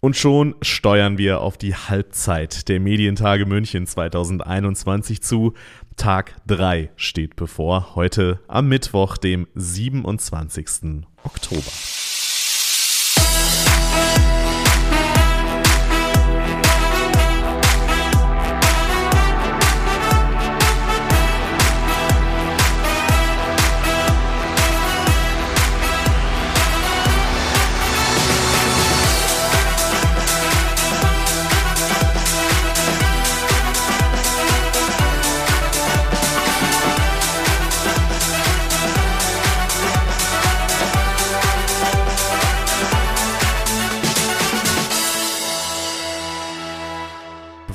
Und schon steuern wir auf die Halbzeit der Medientage München 2021 zu. Tag 3 steht bevor, heute am Mittwoch, dem 27. Oktober.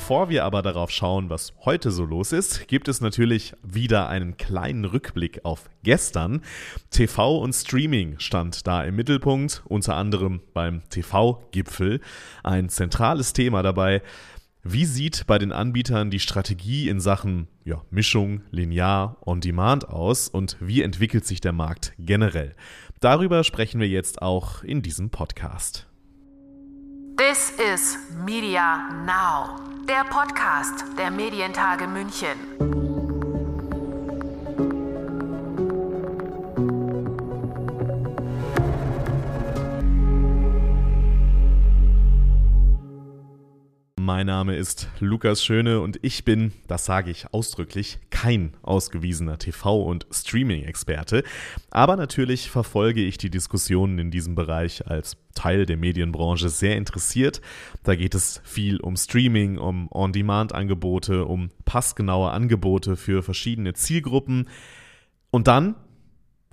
Bevor wir aber darauf schauen, was heute so los ist, gibt es natürlich wieder einen kleinen Rückblick auf gestern. TV und Streaming stand da im Mittelpunkt, unter anderem beim TV-Gipfel. Ein zentrales Thema dabei. Wie sieht bei den Anbietern die Strategie in Sachen ja, Mischung, Linear, On-Demand aus und wie entwickelt sich der Markt generell? Darüber sprechen wir jetzt auch in diesem Podcast. This is Media Now, der Podcast der Medientage München. Mein Name ist Lukas Schöne und ich bin, das sage ich ausdrücklich, kein ausgewiesener TV- und Streaming-Experte. Aber natürlich verfolge ich die Diskussionen in diesem Bereich als Teil der Medienbranche sehr interessiert. Da geht es viel um Streaming, um On-Demand-Angebote, um passgenaue Angebote für verschiedene Zielgruppen. Und dann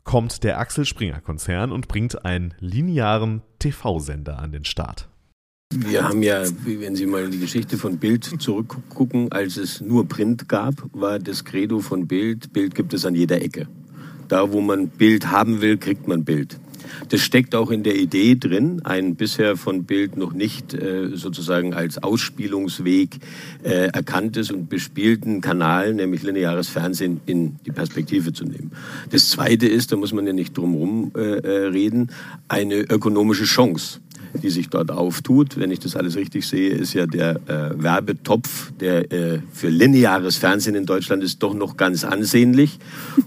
kommt der Axel Springer Konzern und bringt einen linearen TV-Sender an den Start. Wir haben ja, wenn Sie mal in die Geschichte von Bild zurückgucken, als es nur Print gab, war das Credo von Bild, Bild gibt es an jeder Ecke. Da, wo man Bild haben will, kriegt man Bild. Das steckt auch in der Idee drin, ein bisher von Bild noch nicht äh, sozusagen als Ausspielungsweg äh, erkanntes und bespielten Kanal, nämlich lineares Fernsehen, in die Perspektive zu nehmen. Das Zweite ist, da muss man ja nicht drum herum äh, äh reden, eine ökonomische Chance die sich dort auftut. Wenn ich das alles richtig sehe, ist ja der äh, Werbetopf, der äh, für lineares Fernsehen in Deutschland ist, doch noch ganz ansehnlich.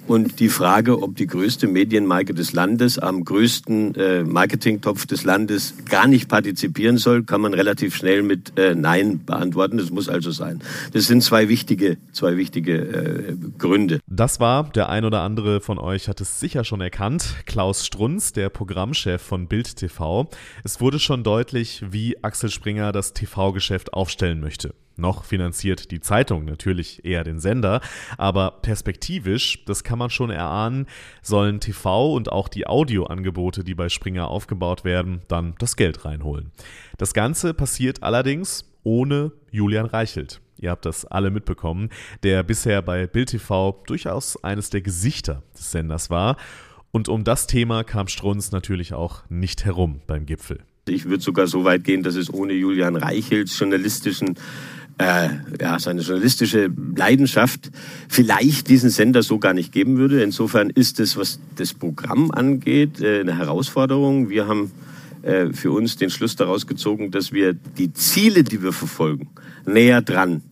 Und die Frage, ob die größte Medienmarke des Landes am größten äh, Marketingtopf des Landes gar nicht partizipieren soll, kann man relativ schnell mit äh, Nein beantworten. Das muss also sein. Das sind zwei wichtige, zwei wichtige äh, Gründe. Das war, der ein oder andere von euch hat es sicher schon erkannt, Klaus Strunz, der Programmchef von Bild TV. Es wurde wurde schon deutlich, wie Axel Springer das TV-Geschäft aufstellen möchte. Noch finanziert die Zeitung natürlich eher den Sender, aber perspektivisch, das kann man schon erahnen, sollen TV und auch die Audioangebote, die bei Springer aufgebaut werden, dann das Geld reinholen. Das Ganze passiert allerdings ohne Julian Reichelt. Ihr habt das alle mitbekommen, der bisher bei Bild TV durchaus eines der Gesichter des Senders war. Und um das Thema kam Strunz natürlich auch nicht herum beim Gipfel. Ich würde sogar so weit gehen, dass es ohne Julian Reichels journalistischen äh, ja, seine journalistische Leidenschaft vielleicht diesen Sender so gar nicht geben würde. Insofern ist es, was das Programm angeht, äh, eine Herausforderung. Wir haben äh, für uns den Schluss daraus gezogen, dass wir die Ziele, die wir verfolgen, näher dran,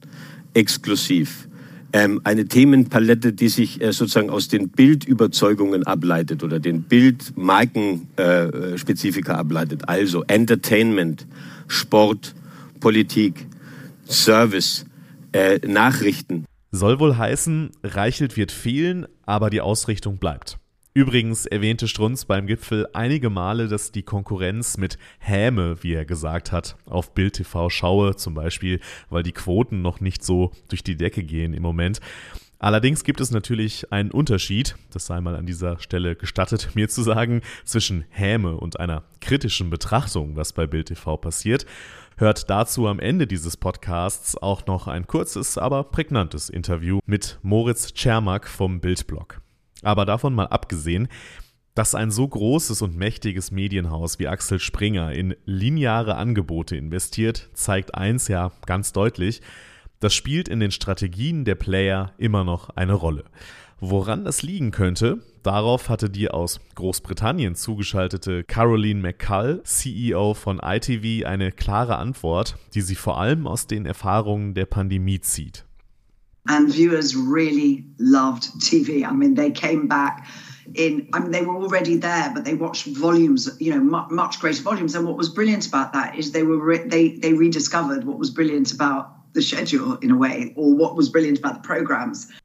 exklusiv, ähm, eine Themenpalette, die sich äh, sozusagen aus den Bildüberzeugungen ableitet oder den Bildmarkenspezifika äh, ableitet. Also Entertainment, Sport, Politik, Service, äh, Nachrichten. Soll wohl heißen, Reichelt wird fehlen, aber die Ausrichtung bleibt. Übrigens erwähnte Strunz beim Gipfel einige Male, dass die Konkurrenz mit Häme, wie er gesagt hat, auf Bild TV schaue, zum Beispiel, weil die Quoten noch nicht so durch die Decke gehen im Moment. Allerdings gibt es natürlich einen Unterschied, das sei mal an dieser Stelle gestattet, mir zu sagen, zwischen Häme und einer kritischen Betrachtung, was bei Bild TV passiert. Hört dazu am Ende dieses Podcasts auch noch ein kurzes, aber prägnantes Interview mit Moritz Czermak vom Bildblog. Aber davon mal abgesehen, dass ein so großes und mächtiges Medienhaus wie Axel Springer in lineare Angebote investiert, zeigt eins ja ganz deutlich, das spielt in den Strategien der Player immer noch eine Rolle. Woran das liegen könnte, Darauf hatte die aus Großbritannien zugeschaltete Caroline McCull, CEO von ITV, eine klare Antwort, die sie vor allem aus den Erfahrungen der Pandemie zieht. And viewers really loved TV. I mean, they came back in I mean they were already there but they watched volumes you know much, much greater volumes and what was brilliant about that is they were re- they they rediscovered what was brilliant about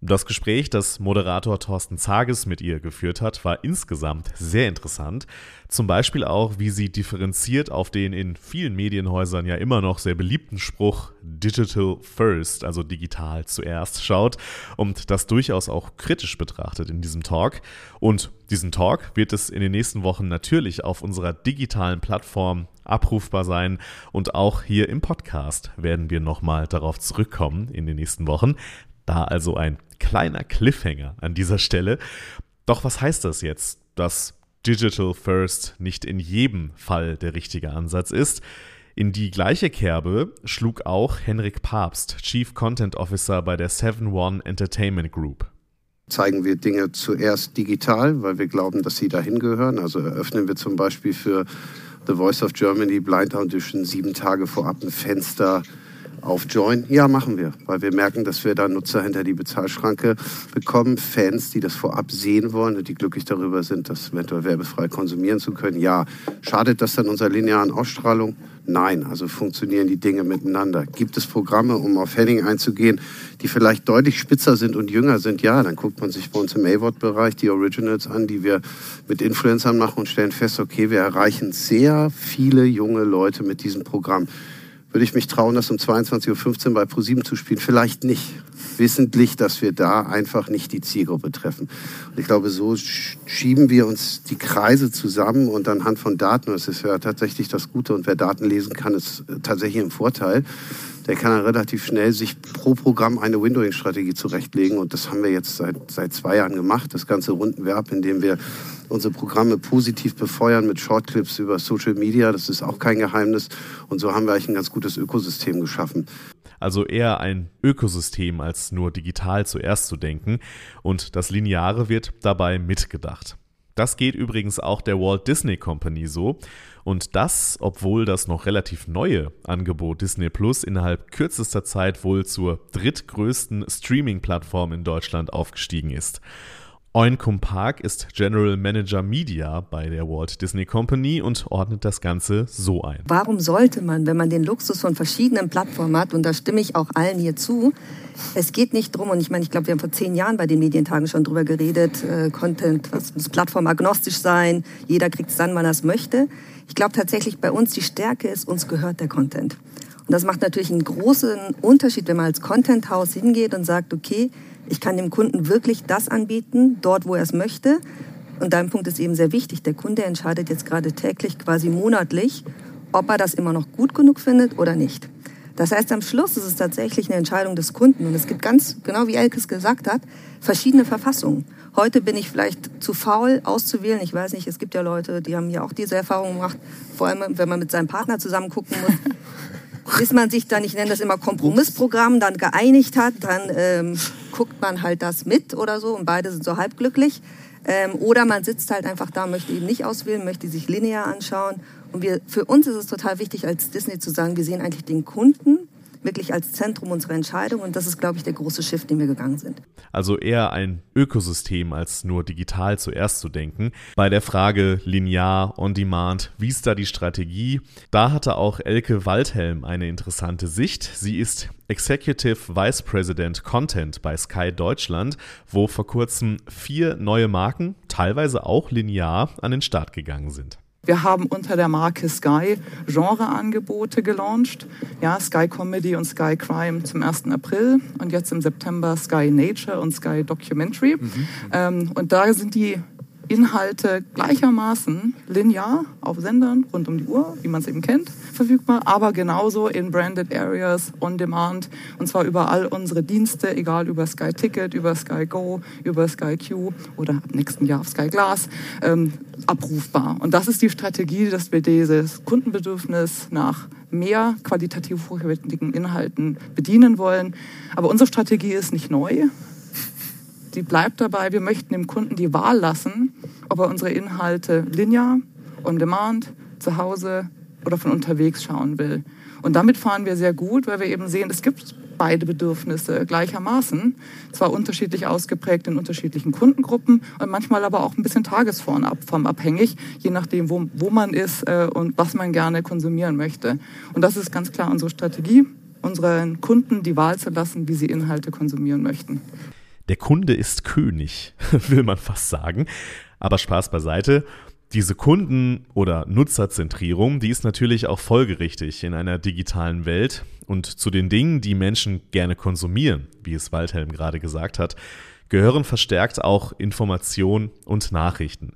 Das Gespräch, das Moderator Thorsten Zages mit ihr geführt hat, war insgesamt sehr interessant. Zum Beispiel auch, wie sie differenziert auf den in vielen Medienhäusern ja immer noch sehr beliebten Spruch Digital First, also digital zuerst, schaut und das durchaus auch kritisch betrachtet in diesem Talk. Und diesen Talk wird es in den nächsten Wochen natürlich auf unserer digitalen Plattform abrufbar sein und auch hier im Podcast werden wir nochmal darauf zurückkommen in den nächsten Wochen. Da also ein kleiner Cliffhanger an dieser Stelle. Doch was heißt das jetzt, dass Digital First nicht in jedem Fall der richtige Ansatz ist? In die gleiche Kerbe schlug auch Henrik Papst, Chief Content Officer bei der 7-One Entertainment Group. Zeigen wir Dinge zuerst digital, weil wir glauben, dass sie dahin gehören. Also eröffnen wir zum Beispiel für The Voice of Germany Blind Audition sieben Tage vorab ein Fenster auf Join? Ja, machen wir, weil wir merken, dass wir da Nutzer hinter die Bezahlschranke bekommen, Fans, die das vorab sehen wollen und die glücklich darüber sind, das eventuell werbefrei konsumieren zu können. Ja, schadet das dann unserer linearen Ausstrahlung? Nein, also funktionieren die Dinge miteinander. Gibt es Programme, um auf Henning einzugehen, die vielleicht deutlich spitzer sind und jünger sind? Ja, dann guckt man sich bei uns im A-Wort-Bereich die Originals an, die wir mit Influencern machen und stellen fest, okay, wir erreichen sehr viele junge Leute mit diesem Programm. Würde ich mich trauen, das um 22.15 Uhr bei ProSieben zu spielen? Vielleicht nicht. Wissentlich, dass wir da einfach nicht die Zielgruppe treffen. Und ich glaube, so schieben wir uns die Kreise zusammen und anhand von Daten, das ist ja tatsächlich das Gute und wer Daten lesen kann, ist tatsächlich ein Vorteil der kann dann relativ schnell sich pro Programm eine Windowing-Strategie zurechtlegen. Und das haben wir jetzt seit, seit zwei Jahren gemacht. Das ganze Rundenwerb, indem wir unsere Programme positiv befeuern mit Shortclips über Social Media. Das ist auch kein Geheimnis. Und so haben wir eigentlich ein ganz gutes Ökosystem geschaffen. Also eher ein Ökosystem als nur digital zuerst zu denken. Und das Lineare wird dabei mitgedacht. Das geht übrigens auch der Walt Disney Company so. Und das, obwohl das noch relativ neue Angebot Disney Plus innerhalb kürzester Zeit wohl zur drittgrößten Streaming-Plattform in Deutschland aufgestiegen ist. Oinkum Park ist General Manager Media bei der Walt Disney Company und ordnet das Ganze so ein. Warum sollte man, wenn man den Luxus von verschiedenen Plattformen hat, und da stimme ich auch allen hier zu, es geht nicht drum, und ich meine, ich glaube, wir haben vor zehn Jahren bei den Medientagen schon drüber geredet, äh, Content, was muss plattformagnostisch sein, jeder kriegt es dann, wann er es möchte. Ich glaube tatsächlich bei uns die Stärke ist, uns gehört der Content. Und das macht natürlich einen großen Unterschied, wenn man als Content-Haus hingeht und sagt, okay, ich kann dem Kunden wirklich das anbieten, dort, wo er es möchte. Und dein Punkt ist eben sehr wichtig. Der Kunde entscheidet jetzt gerade täglich, quasi monatlich, ob er das immer noch gut genug findet oder nicht. Das heißt, am Schluss ist es tatsächlich eine Entscheidung des Kunden. Und es gibt ganz, genau wie Elkes gesagt hat, verschiedene Verfassungen. Heute bin ich vielleicht zu faul auszuwählen. Ich weiß nicht, es gibt ja Leute, die haben ja auch diese Erfahrung gemacht, vor allem wenn man mit seinem Partner zusammen gucken muss. Bis man sich dann, ich nenne das immer Kompromissprogramm, dann geeinigt hat, dann ähm, guckt man halt das mit oder so und beide sind so halbglücklich. Ähm, oder man sitzt halt einfach da, möchte eben nicht auswählen, möchte sich linear anschauen. Und wir, für uns ist es total wichtig, als Disney zu sagen, wir sehen eigentlich den Kunden wirklich als Zentrum unserer Entscheidung. Und das ist, glaube ich, der große Shift, den wir gegangen sind. Also eher ein Ökosystem als nur digital zuerst zu denken. Bei der Frage linear, on demand, wie ist da die Strategie? Da hatte auch Elke Waldhelm eine interessante Sicht. Sie ist Executive Vice President Content bei Sky Deutschland, wo vor kurzem vier neue Marken, teilweise auch linear, an den Start gegangen sind. Wir haben unter der Marke Sky Genreangebote gelauncht. Ja, Sky Comedy und Sky Crime zum 1. April und jetzt im September Sky Nature und Sky Documentary. Mhm. Ähm, und da sind die Inhalte gleichermaßen linear auf Sendern rund um die Uhr, wie man es eben kennt, verfügbar, aber genauso in Branded Areas on Demand und zwar über all unsere Dienste, egal über Sky Ticket, über Sky Go, über Sky Q oder ab nächsten Jahr auf Sky Glass ähm, abrufbar. Und das ist die Strategie, dass wir dieses Kundenbedürfnis nach mehr qualitativ hochwertigen Inhalten bedienen wollen. Aber unsere Strategie ist nicht neu die bleibt dabei, wir möchten dem Kunden die Wahl lassen, ob er unsere Inhalte linear, on demand, zu Hause oder von unterwegs schauen will. Und damit fahren wir sehr gut, weil wir eben sehen, es gibt beide Bedürfnisse gleichermaßen, zwar unterschiedlich ausgeprägt in unterschiedlichen Kundengruppen und manchmal aber auch ein bisschen tagesformabhängig, je nachdem, wo, wo man ist äh, und was man gerne konsumieren möchte. Und das ist ganz klar unsere Strategie, unseren Kunden die Wahl zu lassen, wie sie Inhalte konsumieren möchten. Der Kunde ist König, will man fast sagen. Aber Spaß beiseite. Diese Kunden- oder Nutzerzentrierung, die ist natürlich auch folgerichtig in einer digitalen Welt. Und zu den Dingen, die Menschen gerne konsumieren, wie es Waldhelm gerade gesagt hat, gehören verstärkt auch Information und Nachrichten.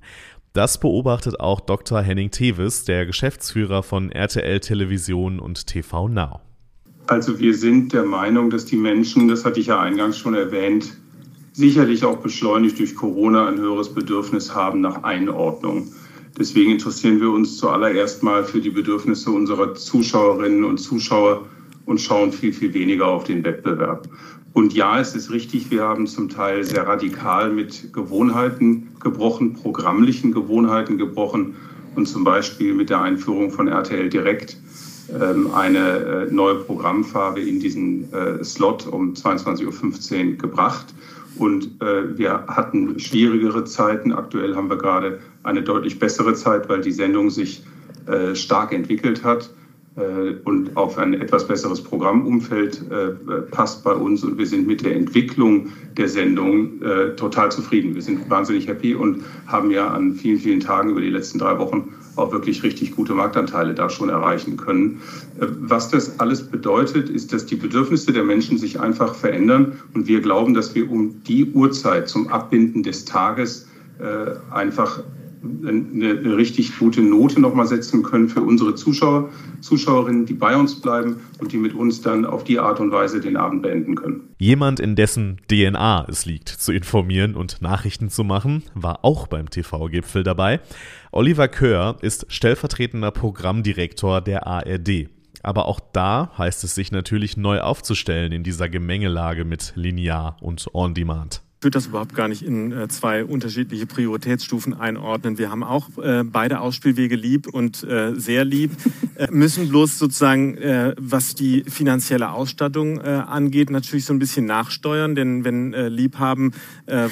Das beobachtet auch Dr. Henning Tevis, der Geschäftsführer von RTL Television und TV Now. Also wir sind der Meinung, dass die Menschen, das hatte ich ja eingangs schon erwähnt, sicherlich auch beschleunigt durch Corona ein höheres Bedürfnis haben nach Einordnung. Deswegen interessieren wir uns zuallererst mal für die Bedürfnisse unserer Zuschauerinnen und Zuschauer und schauen viel, viel weniger auf den Wettbewerb. Und ja, es ist richtig, wir haben zum Teil sehr radikal mit Gewohnheiten gebrochen, programmlichen Gewohnheiten gebrochen und zum Beispiel mit der Einführung von RTL Direkt ähm, eine äh, neue Programmfarbe in diesen äh, Slot um 22.15 Uhr gebracht. Und äh, wir hatten schwierigere Zeiten. Aktuell haben wir gerade eine deutlich bessere Zeit, weil die Sendung sich äh, stark entwickelt hat äh, und auf ein etwas besseres Programmumfeld äh, passt bei uns. Und wir sind mit der Entwicklung der Sendung äh, total zufrieden. Wir sind wahnsinnig happy und haben ja an vielen, vielen Tagen über die letzten drei Wochen auch wirklich richtig gute Marktanteile da schon erreichen können. Äh, was das alles bedeutet, ist, dass die Bedürfnisse der Menschen sich einfach verändern und wir glauben, dass wir um die Uhrzeit zum Abbinden des Tages äh, einfach eine, richtig gute Note nochmal setzen können für unsere Zuschauer, Zuschauerinnen, die bei uns bleiben und die mit uns dann auf die Art und Weise den Abend beenden können. Jemand, in dessen DNA es liegt, zu informieren und Nachrichten zu machen, war auch beim TV-Gipfel dabei. Oliver Köhr ist stellvertretender Programmdirektor der ARD. Aber auch da heißt es sich natürlich neu aufzustellen in dieser Gemengelage mit Linear und On-Demand würde das überhaupt gar nicht in äh, zwei unterschiedliche Prioritätsstufen einordnen. Wir haben auch äh, beide Ausspielwege lieb und äh, sehr lieb, müssen bloß sozusagen, was die finanzielle Ausstattung angeht, natürlich so ein bisschen nachsteuern, denn wenn Liebhaben,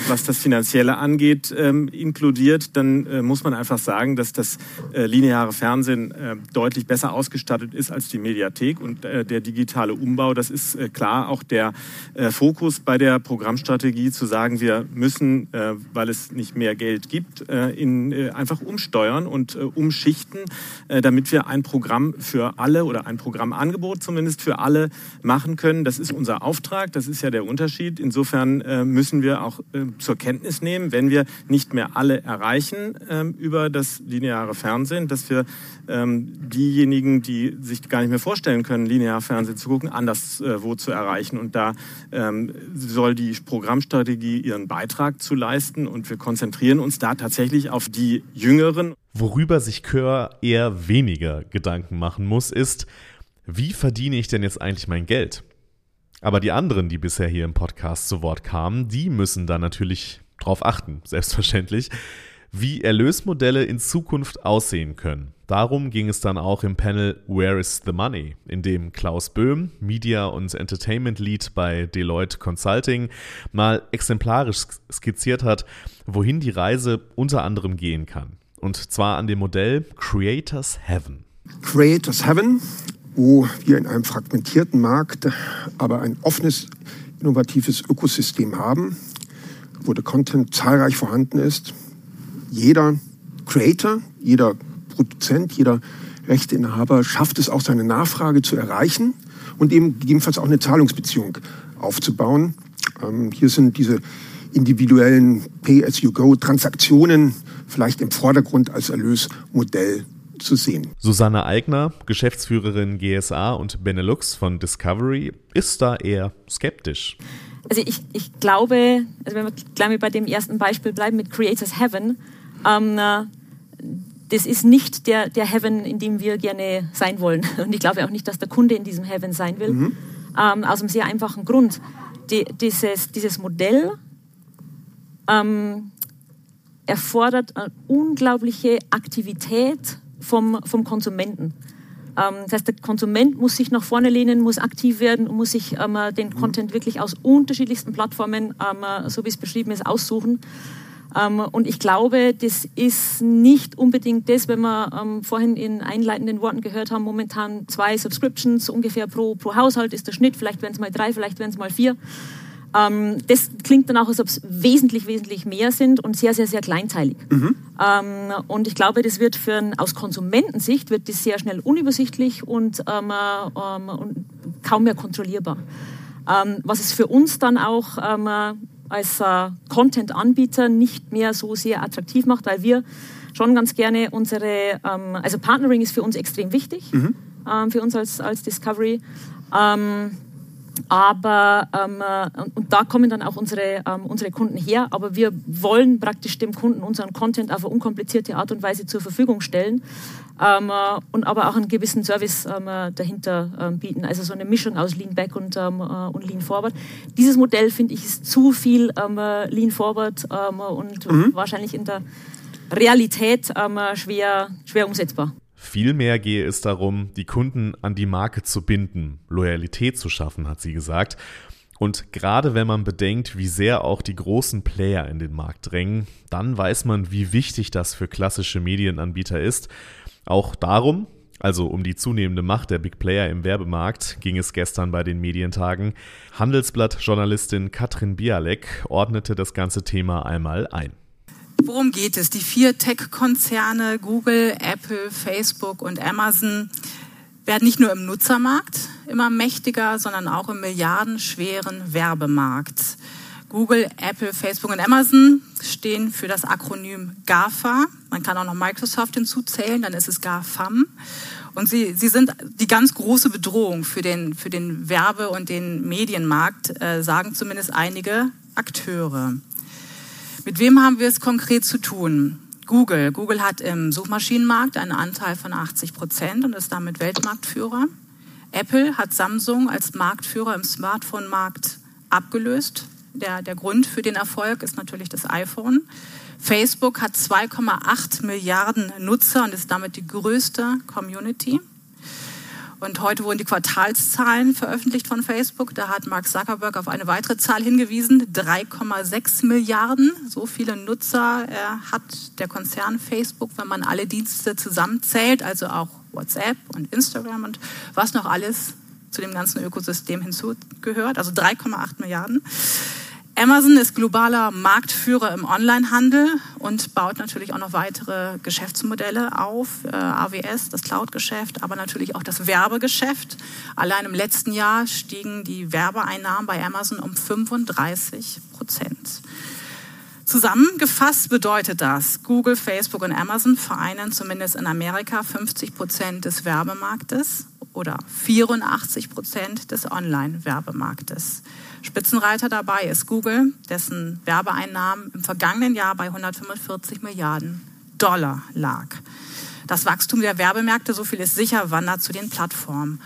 was das Finanzielle angeht, ähm, inkludiert, dann muss man einfach sagen, dass das lineare Fernsehen deutlich besser ausgestattet ist als die Mediathek und der digitale Umbau, das ist klar auch der Fokus bei der Programmstrategie zu sagen, sagen, wir müssen, äh, weil es nicht mehr Geld gibt, äh, in, äh, einfach umsteuern und umschichten, damit wir ein Programm für alle oder ein Programmangebot zumindest für alle machen können. Das ist unser Auftrag, das ist ja der Unterschied. Insofern müssen wir auch zur Kenntnis nehmen, wenn wir nicht mehr alle erreichen ähm, über das lineare Fernsehen, dass wir ähm, diejenigen, die sich gar nicht mehr vorstellen können, linear Fernsehen zu gucken, anderswo zu erreichen. Und da ähm, soll die Programmstrategie ihren Beitrag zu leisten und wir konzentrieren uns da tatsächlich auf die Jüngeren. Worüber sich Kör eher weniger Gedanken machen muss, ist, wie verdiene ich denn jetzt eigentlich mein Geld? Aber die anderen, die bisher hier im Podcast zu Wort kamen, die müssen da natürlich drauf achten, selbstverständlich wie Erlösmodelle in Zukunft aussehen können. Darum ging es dann auch im Panel Where is the Money, in dem Klaus Böhm, Media und Entertainment Lead bei Deloitte Consulting, mal exemplarisch skizziert hat, wohin die Reise unter anderem gehen kann. Und zwar an dem Modell Creators Heaven. Creators Heaven, wo wir in einem fragmentierten Markt aber ein offenes, innovatives Ökosystem haben, wo der Content zahlreich vorhanden ist, jeder Creator, jeder Produzent, jeder Rechteinhaber schafft es auch, seine Nachfrage zu erreichen und eben gegebenenfalls auch eine Zahlungsbeziehung aufzubauen. Ähm, hier sind diese individuellen Pay-as-you-go-Transaktionen vielleicht im Vordergrund als Erlösmodell zu sehen. Susanne Eigner, Geschäftsführerin GSA und Benelux von Discovery, ist da eher skeptisch. Also ich, ich glaube, also wenn wir gleich bei dem ersten Beispiel bleiben mit Creators Heaven, ähm, das ist nicht der, der Heaven, in dem wir gerne sein wollen. Und ich glaube auch nicht, dass der Kunde in diesem Heaven sein will. Mhm. Ähm, aus einem sehr einfachen Grund. Die, dieses, dieses Modell ähm, erfordert eine unglaubliche Aktivität vom, vom Konsumenten. Ähm, das heißt, der Konsument muss sich nach vorne lehnen, muss aktiv werden und muss sich ähm, den mhm. Content wirklich aus unterschiedlichsten Plattformen, ähm, so wie es beschrieben ist, aussuchen. Ähm, und ich glaube, das ist nicht unbedingt das, wenn wir ähm, vorhin in einleitenden Worten gehört haben, momentan zwei Subscriptions ungefähr pro, pro Haushalt ist der Schnitt, vielleicht werden es mal drei, vielleicht werden es mal vier. Ähm, das klingt dann auch, als ob es wesentlich, wesentlich mehr sind und sehr, sehr, sehr kleinteilig. Mhm. Ähm, und ich glaube, das wird für ein, aus Konsumentensicht wird das sehr schnell unübersichtlich und, ähm, ähm und kaum mehr kontrollierbar. Was es für uns dann auch als äh, Content-Anbieter nicht mehr so sehr attraktiv macht, weil wir schon ganz gerne unsere, also Partnering ist für uns extrem wichtig, mhm. für uns als, als Discovery. Ähm, aber ähm, äh, und da kommen dann auch unsere, ähm, unsere Kunden her. Aber wir wollen praktisch dem Kunden unseren Content auf eine unkomplizierte Art und Weise zur Verfügung stellen ähm, äh, und aber auch einen gewissen Service ähm, äh, dahinter ähm, bieten. Also so eine Mischung aus Lean Back und, ähm, äh, und Lean Forward. Dieses Modell finde ich ist zu viel Lean Forward und mhm. wahrscheinlich in der Realität schwer, schwer umsetzbar. Vielmehr gehe es darum, die Kunden an die Marke zu binden, Loyalität zu schaffen, hat sie gesagt. Und gerade wenn man bedenkt, wie sehr auch die großen Player in den Markt drängen, dann weiß man, wie wichtig das für klassische Medienanbieter ist. Auch darum, also um die zunehmende Macht der Big Player im Werbemarkt, ging es gestern bei den Medientagen. Handelsblatt-Journalistin Katrin Bialek ordnete das ganze Thema einmal ein. Worum geht es? Die vier Tech-Konzerne Google, Apple, Facebook und Amazon werden nicht nur im Nutzermarkt immer mächtiger, sondern auch im milliardenschweren Werbemarkt. Google, Apple, Facebook und Amazon stehen für das Akronym GAFA. Man kann auch noch Microsoft hinzuzählen, dann ist es GAFAM. Und sie, sie sind die ganz große Bedrohung für den, für den Werbe- und den Medienmarkt, äh, sagen zumindest einige Akteure. Mit wem haben wir es konkret zu tun? Google. Google hat im Suchmaschinenmarkt einen Anteil von 80 Prozent und ist damit Weltmarktführer. Apple hat Samsung als Marktführer im Smartphone-Markt abgelöst. Der, der Grund für den Erfolg ist natürlich das iPhone. Facebook hat 2,8 Milliarden Nutzer und ist damit die größte Community. Und heute wurden die Quartalszahlen veröffentlicht von Facebook. Da hat Mark Zuckerberg auf eine weitere Zahl hingewiesen. 3,6 Milliarden. So viele Nutzer äh, hat der Konzern Facebook, wenn man alle Dienste zusammenzählt, also auch WhatsApp und Instagram und was noch alles zu dem ganzen Ökosystem hinzugehört. Also 3,8 Milliarden. Amazon ist globaler Marktführer im Onlinehandel und baut natürlich auch noch weitere Geschäftsmodelle auf. Äh, AWS, das Cloud-Geschäft, aber natürlich auch das Werbegeschäft. Allein im letzten Jahr stiegen die Werbeeinnahmen bei Amazon um 35 Prozent. Zusammengefasst bedeutet das, Google, Facebook und Amazon vereinen zumindest in Amerika 50 Prozent des Werbemarktes oder 84 Prozent des Online-Werbemarktes. Spitzenreiter dabei ist Google, dessen Werbeeinnahmen im vergangenen Jahr bei 145 Milliarden Dollar lag. Das Wachstum der Werbemärkte, so viel ist sicher, wandert zu den Plattformen.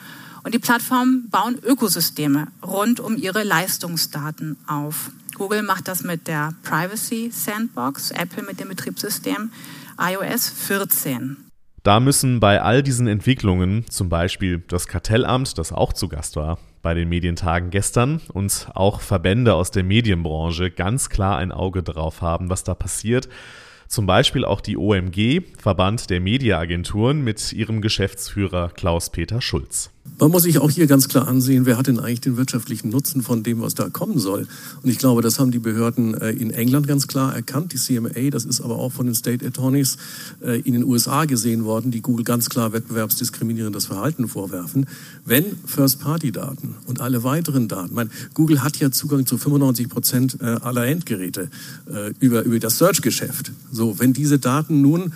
Und die Plattformen bauen Ökosysteme rund um ihre Leistungsdaten auf. Google macht das mit der Privacy Sandbox, Apple mit dem Betriebssystem iOS 14. Da müssen bei all diesen Entwicklungen, zum Beispiel das Kartellamt, das auch zu Gast war bei den Medientagen gestern, und auch Verbände aus der Medienbranche ganz klar ein Auge drauf haben, was da passiert. Zum Beispiel auch die OMG, Verband der Mediaagenturen, mit ihrem Geschäftsführer Klaus-Peter Schulz. Man muss sich auch hier ganz klar ansehen, wer hat denn eigentlich den wirtschaftlichen Nutzen von dem, was da kommen soll. Und ich glaube, das haben die Behörden äh, in England ganz klar erkannt, die CMA, das ist aber auch von den State Attorneys äh, in den USA gesehen worden, die Google ganz klar wettbewerbsdiskriminierendes Verhalten vorwerfen. Wenn First-Party-Daten und alle weiteren Daten, mein, Google hat ja Zugang zu 95 Prozent äh, aller Endgeräte über, über das Search-Geschäft. So, wenn diese Daten nun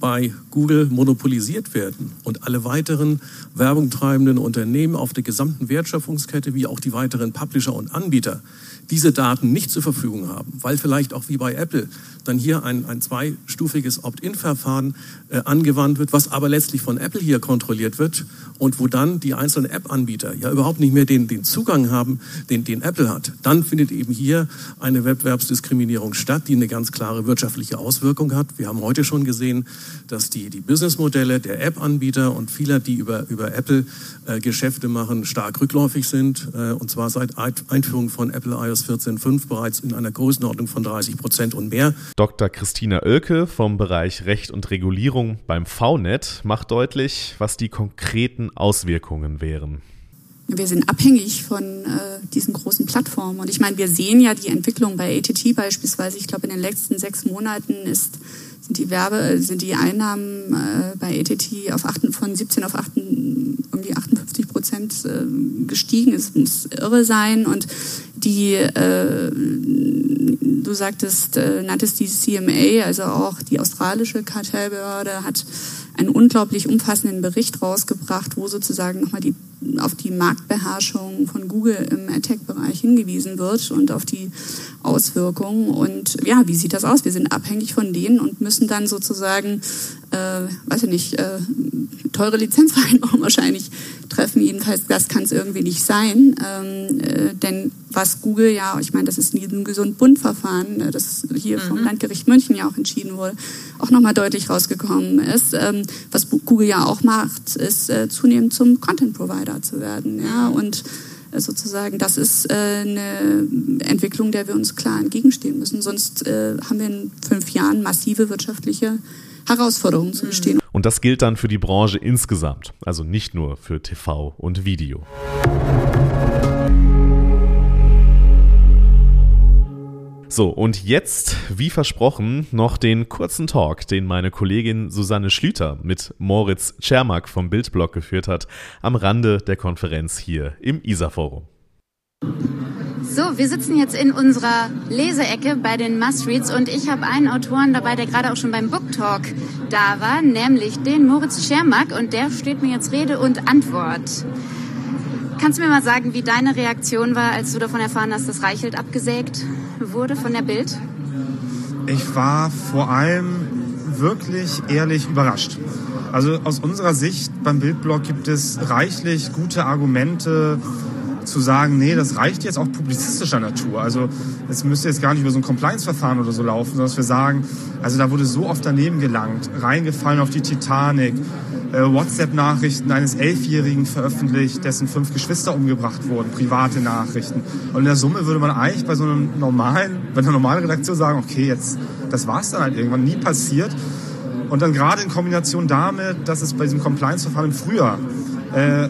bei Google monopolisiert werden und alle weiteren Werbung treiben, werbetreibenden Unternehmen auf der gesamten Wertschöpfungskette wie auch die weiteren Publisher und Anbieter diese Daten nicht zur Verfügung haben, weil vielleicht auch wie bei Apple dann hier ein, ein zweistufiges Opt-in-Verfahren äh, angewandt wird, was aber letztlich von Apple hier kontrolliert wird und wo dann die einzelnen App-Anbieter ja überhaupt nicht mehr den, den Zugang haben, den, den Apple hat, dann findet eben hier eine Wettbewerbsdiskriminierung statt, die eine ganz klare wirtschaftliche Auswirkung hat. Wir haben heute schon gesehen, dass die, die Businessmodelle der App-Anbieter und vieler, die über, über Apple äh, Geschäfte machen, stark rückläufig sind, äh, und zwar seit Einführung von Apple iOS 14.5 bereits in einer Größenordnung von 30 Prozent und mehr. Dr. Christina Oelke vom Bereich Recht und Regulierung beim VNet macht deutlich, was die konkreten Auswirkungen wären. Wir sind abhängig von äh, diesen großen Plattformen. Und ich meine, wir sehen ja die Entwicklung bei ATT beispielsweise. Ich glaube, in den letzten sechs Monaten ist, sind die Werbe, sind die Einnahmen äh, bei ATT auf 8, von 17 auf 8, um die 58 Prozent äh, gestiegen. Es muss irre sein. Und die, äh, du sagtest, äh, nanntest die CMA, also auch die australische Kartellbehörde, hat einen unglaublich umfassenden Bericht rausgebracht, wo sozusagen nochmal die, auf die Marktbeherrschung von Google im AdTech-Bereich hingewiesen wird und auf die Auswirkungen. Und ja, wie sieht das aus? Wir sind abhängig von denen und müssen dann sozusagen, äh, weiß ich nicht, äh, teure Lizenzvereinbarungen wahrscheinlich treffen. Jedenfalls, das kann es irgendwie nicht sein. Ähm, äh, denn was Google ja, ich meine, das ist ein Gesund-Bund-Verfahren, äh, das hier mhm. vom Landgericht München ja auch entschieden wurde, auch nochmal deutlich rausgekommen ist. Ähm, was Google ja auch macht, ist äh, zunehmend zum Content-Provider zu werden. Ja? Und äh, sozusagen, das ist äh, eine Entwicklung, der wir uns klar entgegenstehen müssen. Sonst äh, haben wir in fünf Jahren massive wirtschaftliche Herausforderungen zu bestehen. Und das gilt dann für die Branche insgesamt, also nicht nur für TV und Video. So, und jetzt, wie versprochen, noch den kurzen Talk, den meine Kollegin Susanne Schlüter mit Moritz Czermak vom Bildblog geführt hat, am Rande der Konferenz hier im ISA-Forum. So, wir sitzen jetzt in unserer Leseecke bei den Must-Reads und ich habe einen Autoren dabei, der gerade auch schon beim Book Talk da war, nämlich den Moritz Schermack und der steht mir jetzt Rede und Antwort. Kannst du mir mal sagen, wie deine Reaktion war, als du davon erfahren hast, dass Reichelt abgesägt wurde von der Bild? Ich war vor allem wirklich ehrlich überrascht. Also aus unserer Sicht beim Bildblog gibt es reichlich gute Argumente zu sagen, nee, das reicht jetzt auch publizistischer Natur. Also es müsste jetzt gar nicht über so ein Compliance-Verfahren oder so laufen, sondern dass wir sagen, also da wurde so oft daneben gelangt, reingefallen auf die Titanic, äh, WhatsApp-Nachrichten eines Elfjährigen veröffentlicht, dessen fünf Geschwister umgebracht wurden, private Nachrichten. Und in der Summe würde man eigentlich bei so einem normalen, bei einer normalen Redaktion sagen, okay, jetzt, das war's dann halt irgendwann, nie passiert. Und dann gerade in Kombination damit, dass es bei diesem Compliance-Verfahren im Frühjahr äh,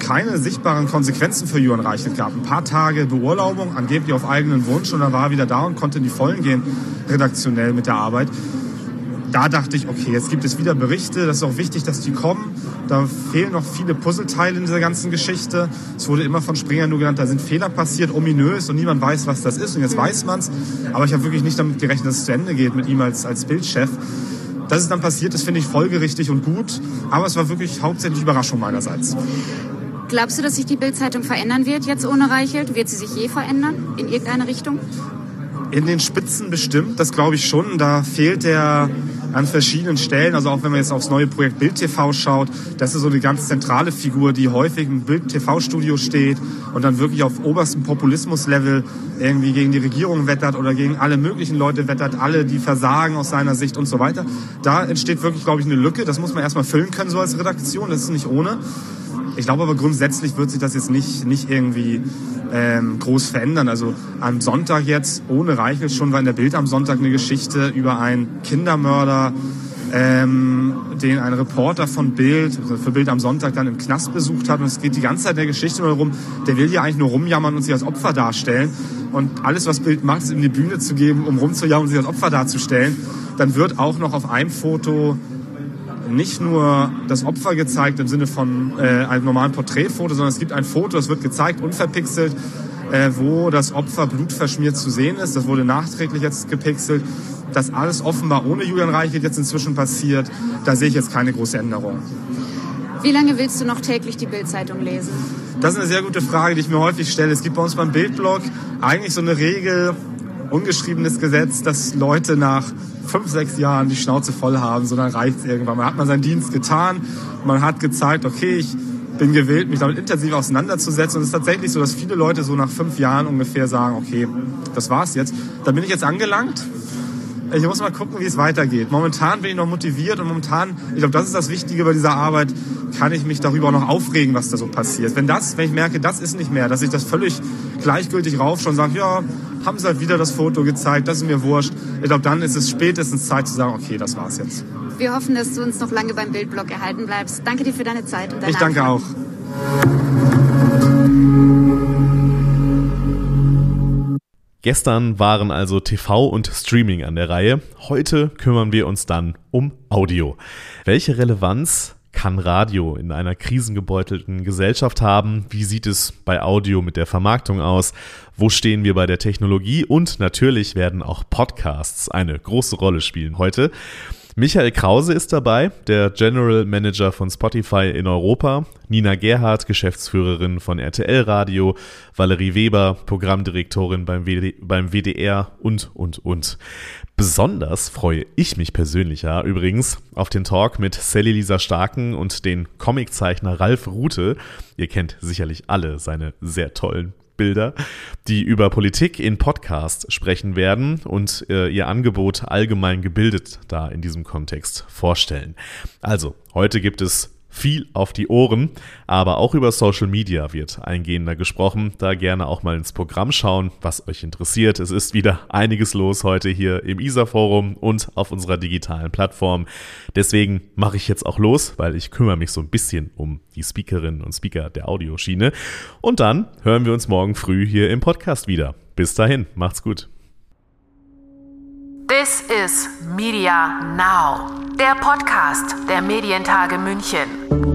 keine sichtbaren Konsequenzen für Jürgen Reichelt gab. Ein paar Tage Beurlaubung, angeblich auf eigenen Wunsch und er war wieder da und konnte in die Vollen gehen, redaktionell mit der Arbeit da dachte ich, okay, jetzt gibt es wieder Berichte, das ist auch wichtig, dass die kommen. Da fehlen noch viele Puzzleteile in dieser ganzen Geschichte. Es wurde immer von Springer nur genannt, da sind Fehler passiert, ominös und niemand weiß, was das ist. Und jetzt weiß man es. Aber ich habe wirklich nicht damit gerechnet, dass es zu Ende geht mit ihm als, als Bildchef. Dass es dann passiert ist, finde ich folgerichtig und gut. Aber es war wirklich hauptsächlich Überraschung meinerseits. Glaubst du, dass sich die Bildzeitung verändern wird jetzt ohne Reichelt? Wird sie sich je verändern in irgendeine Richtung? In den Spitzen bestimmt, das glaube ich schon. Da fehlt der an verschiedenen Stellen, also auch wenn man jetzt aufs neue Projekt Bild TV schaut, das ist so eine ganz zentrale Figur, die häufig im Bild TV-Studio steht und dann wirklich auf oberstem Populismus-Level irgendwie gegen die Regierung wettert oder gegen alle möglichen Leute wettert, alle, die versagen aus seiner Sicht und so weiter. Da entsteht wirklich, glaube ich, eine Lücke. Das muss man erstmal füllen können, so als Redaktion. Das ist nicht ohne. Ich glaube aber grundsätzlich wird sich das jetzt nicht, nicht irgendwie ähm, groß verändern. Also am Sonntag jetzt, ohne Reichel schon, war in der Bild am Sonntag eine Geschichte über einen Kindermörder, ähm, den ein Reporter von Bild, also für Bild am Sonntag dann im Knast besucht hat. Und es geht die ganze Zeit in der Geschichte nur darum, der will hier eigentlich nur rumjammern und sich als Opfer darstellen. Und alles, was Bild macht, ist ihm die Bühne zu geben, um rumzujammern und sich als Opfer darzustellen. Dann wird auch noch auf einem Foto nicht nur das Opfer gezeigt im Sinne von äh, einem normalen Porträtfoto, sondern es gibt ein Foto, das wird gezeigt, unverpixelt, äh, wo das Opfer blutverschmiert zu sehen ist. Das wurde nachträglich jetzt gepixelt. Das alles offenbar ohne Julian Reichelt jetzt inzwischen passiert. Da sehe ich jetzt keine große Änderung. Wie lange willst du noch täglich die Bildzeitung lesen? Das ist eine sehr gute Frage, die ich mir häufig stelle. Es gibt bei uns beim Bildblog eigentlich so eine Regel, ungeschriebenes Gesetz, dass Leute nach fünf, sechs Jahren die Schnauze voll haben, sondern reicht es irgendwann. Man hat mal seinen Dienst getan, man hat gezeigt, okay, ich bin gewillt, mich damit intensiv auseinanderzusetzen. Und es ist tatsächlich so, dass viele Leute so nach fünf Jahren ungefähr sagen, okay, das war's jetzt. Da bin ich jetzt angelangt. Ich muss mal gucken, wie es weitergeht. Momentan bin ich noch motiviert und momentan, ich glaube, das ist das Wichtige bei dieser Arbeit, kann ich mich darüber auch noch aufregen, was da so passiert. Wenn das, wenn ich merke, das ist nicht mehr, dass ich das völlig gleichgültig raufschaue und sage, ja, haben sie halt wieder das Foto gezeigt, das ist mir wurscht. Ich glaube, dann ist es spätestens Zeit zu sagen, okay, das war's jetzt. Wir hoffen, dass du uns noch lange beim Bildblog erhalten bleibst. Danke dir für deine Zeit und deine Ich danke Antworten. auch. Gestern waren also TV und Streaming an der Reihe. Heute kümmern wir uns dann um Audio. Welche Relevanz kann Radio in einer krisengebeutelten Gesellschaft haben? Wie sieht es bei Audio mit der Vermarktung aus? Wo stehen wir bei der Technologie? Und natürlich werden auch Podcasts eine große Rolle spielen heute. Michael Krause ist dabei, der General Manager von Spotify in Europa, Nina Gerhardt, Geschäftsführerin von RTL Radio, Valerie Weber, Programmdirektorin beim, WD, beim WDR und, und, und. Besonders freue ich mich persönlich ja übrigens auf den Talk mit Sally Lisa Starken und den Comiczeichner Ralf Rute. Ihr kennt sicherlich alle seine sehr tollen Bilder, die über Politik in Podcast sprechen werden und äh, ihr Angebot allgemein gebildet da in diesem Kontext vorstellen. Also, heute gibt es viel auf die Ohren, aber auch über Social Media wird eingehender gesprochen. Da gerne auch mal ins Programm schauen, was euch interessiert. Es ist wieder einiges los heute hier im ISA-Forum und auf unserer digitalen Plattform. Deswegen mache ich jetzt auch los, weil ich kümmere mich so ein bisschen um die Speakerinnen und Speaker der Audioschiene. Und dann hören wir uns morgen früh hier im Podcast wieder. Bis dahin, macht's gut. This is Media Now, der Podcast der Medientage München.